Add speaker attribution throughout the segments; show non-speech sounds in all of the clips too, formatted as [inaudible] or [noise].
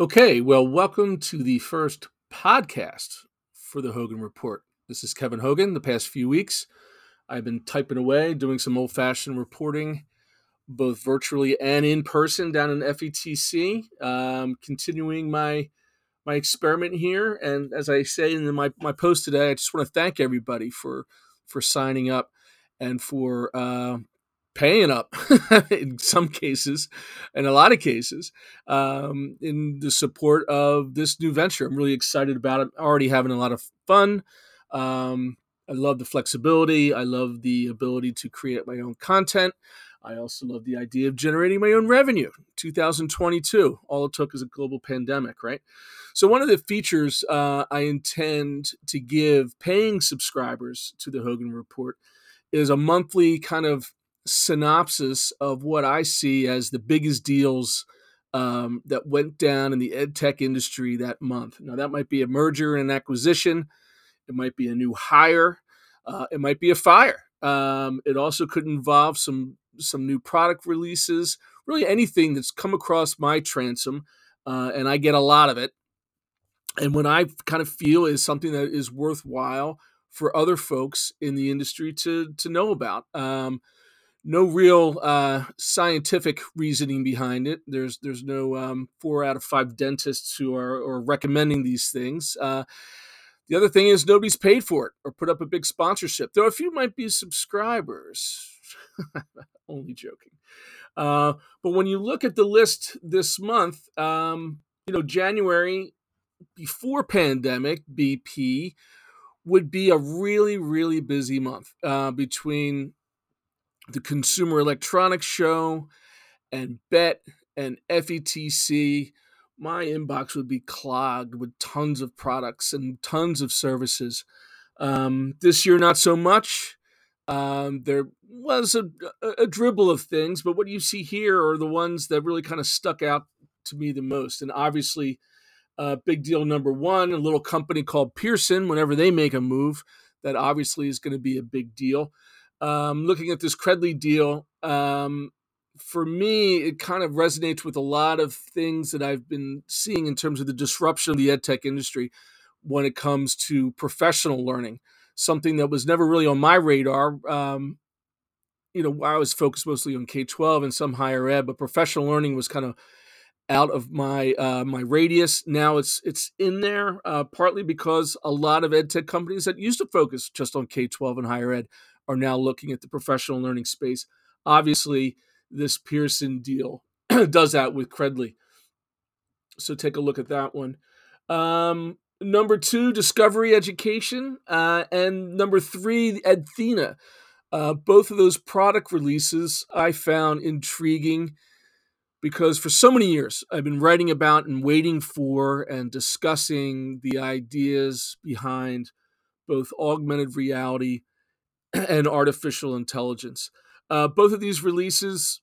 Speaker 1: Okay, well, welcome to the first podcast for the Hogan Report. This is Kevin Hogan. The past few weeks, I've been typing away, doing some old fashioned reporting, both virtually and in person down in FETC, um, continuing my my experiment here. And as I say in my, my post today, I just want to thank everybody for for signing up and for uh, paying up [laughs] in some cases, in a lot of cases, um, in the support of this new venture. I'm really excited about it. Already having a lot of fun. Um, I love the flexibility. I love the ability to create my own content. I also love the idea of generating my own revenue. 2022, all it took is a global pandemic, right? So, one of the features uh, I intend to give paying subscribers to the Hogan Report is a monthly kind of synopsis of what I see as the biggest deals um, that went down in the ed tech industry that month. Now, that might be a merger and an acquisition, it might be a new hire, uh, it might be a fire. Um, it also could involve some some new product releases, really anything that's come across my transom, uh, and I get a lot of it. And when I kind of feel is something that is worthwhile for other folks in the industry to to know about. Um, no real uh, scientific reasoning behind it. There's there's no um, four out of five dentists who are, are recommending these things. Uh, the other thing is nobody's paid for it or put up a big sponsorship. Though a few might be subscribers. [laughs] Only joking. Uh, but when you look at the list this month, um, you know January before pandemic BP would be a really really busy month uh, between the Consumer Electronics Show and Bett and FETC, my inbox would be clogged with tons of products and tons of services. Um, this year, not so much. Um, there was a, a, dribble of things, but what you see here are the ones that really kind of stuck out to me the most. And obviously, uh, big deal number one, a little company called Pearson, whenever they make a move, that obviously is going to be a big deal um, looking at this Credly deal, um, for me, it kind of resonates with a lot of things that I've been seeing in terms of the disruption of the edtech industry when it comes to professional learning. Something that was never really on my radar. Um, you know, I was focused mostly on K twelve and some higher ed, but professional learning was kind of out of my uh, my radius. Now it's it's in there, uh, partly because a lot of ed tech companies that used to focus just on K twelve and higher ed are now looking at the professional learning space. Obviously, this Pearson deal [clears throat] does that with Credly. So take a look at that one. Um, number two, Discovery Education. Uh, and number three, Edthena. Uh, both of those product releases I found intriguing because for so many years I've been writing about and waiting for and discussing the ideas behind both augmented reality [clears throat] and artificial intelligence. Uh, both of these releases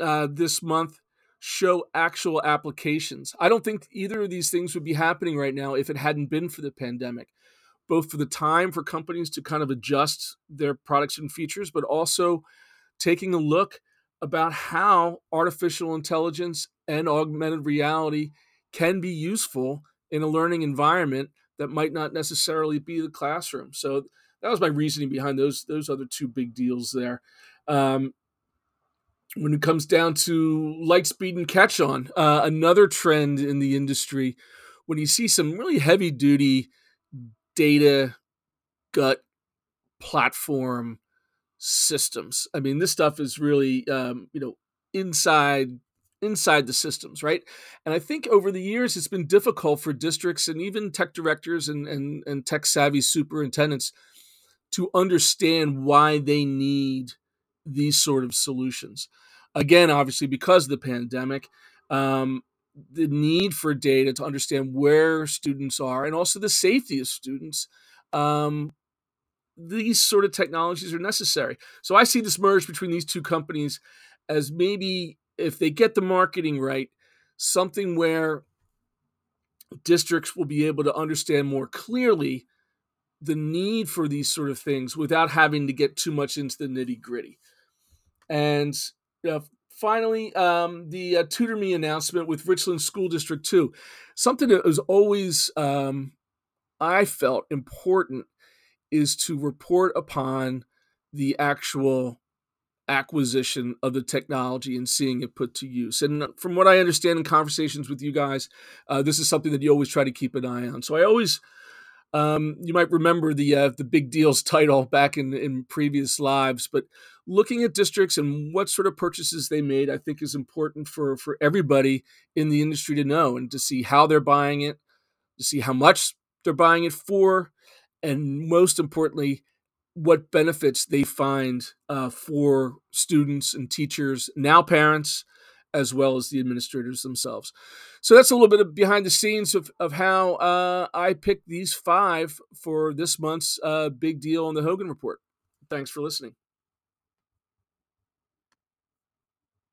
Speaker 1: uh, this month show actual applications. I don't think either of these things would be happening right now if it hadn't been for the pandemic, both for the time for companies to kind of adjust their products and features, but also taking a look about how artificial intelligence and augmented reality can be useful in a learning environment that might not necessarily be the classroom. So that was my reasoning behind those those other two big deals there. Um, when it comes down to Lightspeed and CatchOn, uh, another trend in the industry, when you see some really heavy duty data gut platform systems. I mean, this stuff is really um, you know inside inside the systems, right? And I think over the years it's been difficult for districts and even tech directors and and, and tech savvy superintendents to understand why they need these sort of solutions. Again, obviously, because of the pandemic, um, the need for data to understand where students are and also the safety of students, um, these sort of technologies are necessary. So I see this merge between these two companies as maybe, if they get the marketing right, something where districts will be able to understand more clearly the need for these sort of things without having to get too much into the nitty gritty. And finally, um, the uh, TutorMe announcement with Richland School District 2. Something that was always, um, I felt important is to report upon the actual acquisition of the technology and seeing it put to use. And from what I understand in conversations with you guys, uh, this is something that you always try to keep an eye on. So I always, um, you might remember the uh, the big deals title back in in previous lives, but looking at districts and what sort of purchases they made, I think is important for for everybody in the industry to know and to see how they're buying it, to see how much they're buying it for, and most importantly, what benefits they find uh, for students and teachers, now parents, as well as the administrators themselves. So that's a little bit of behind the scenes of, of how uh, I picked these five for this month's uh, big deal on the Hogan Report. Thanks for listening.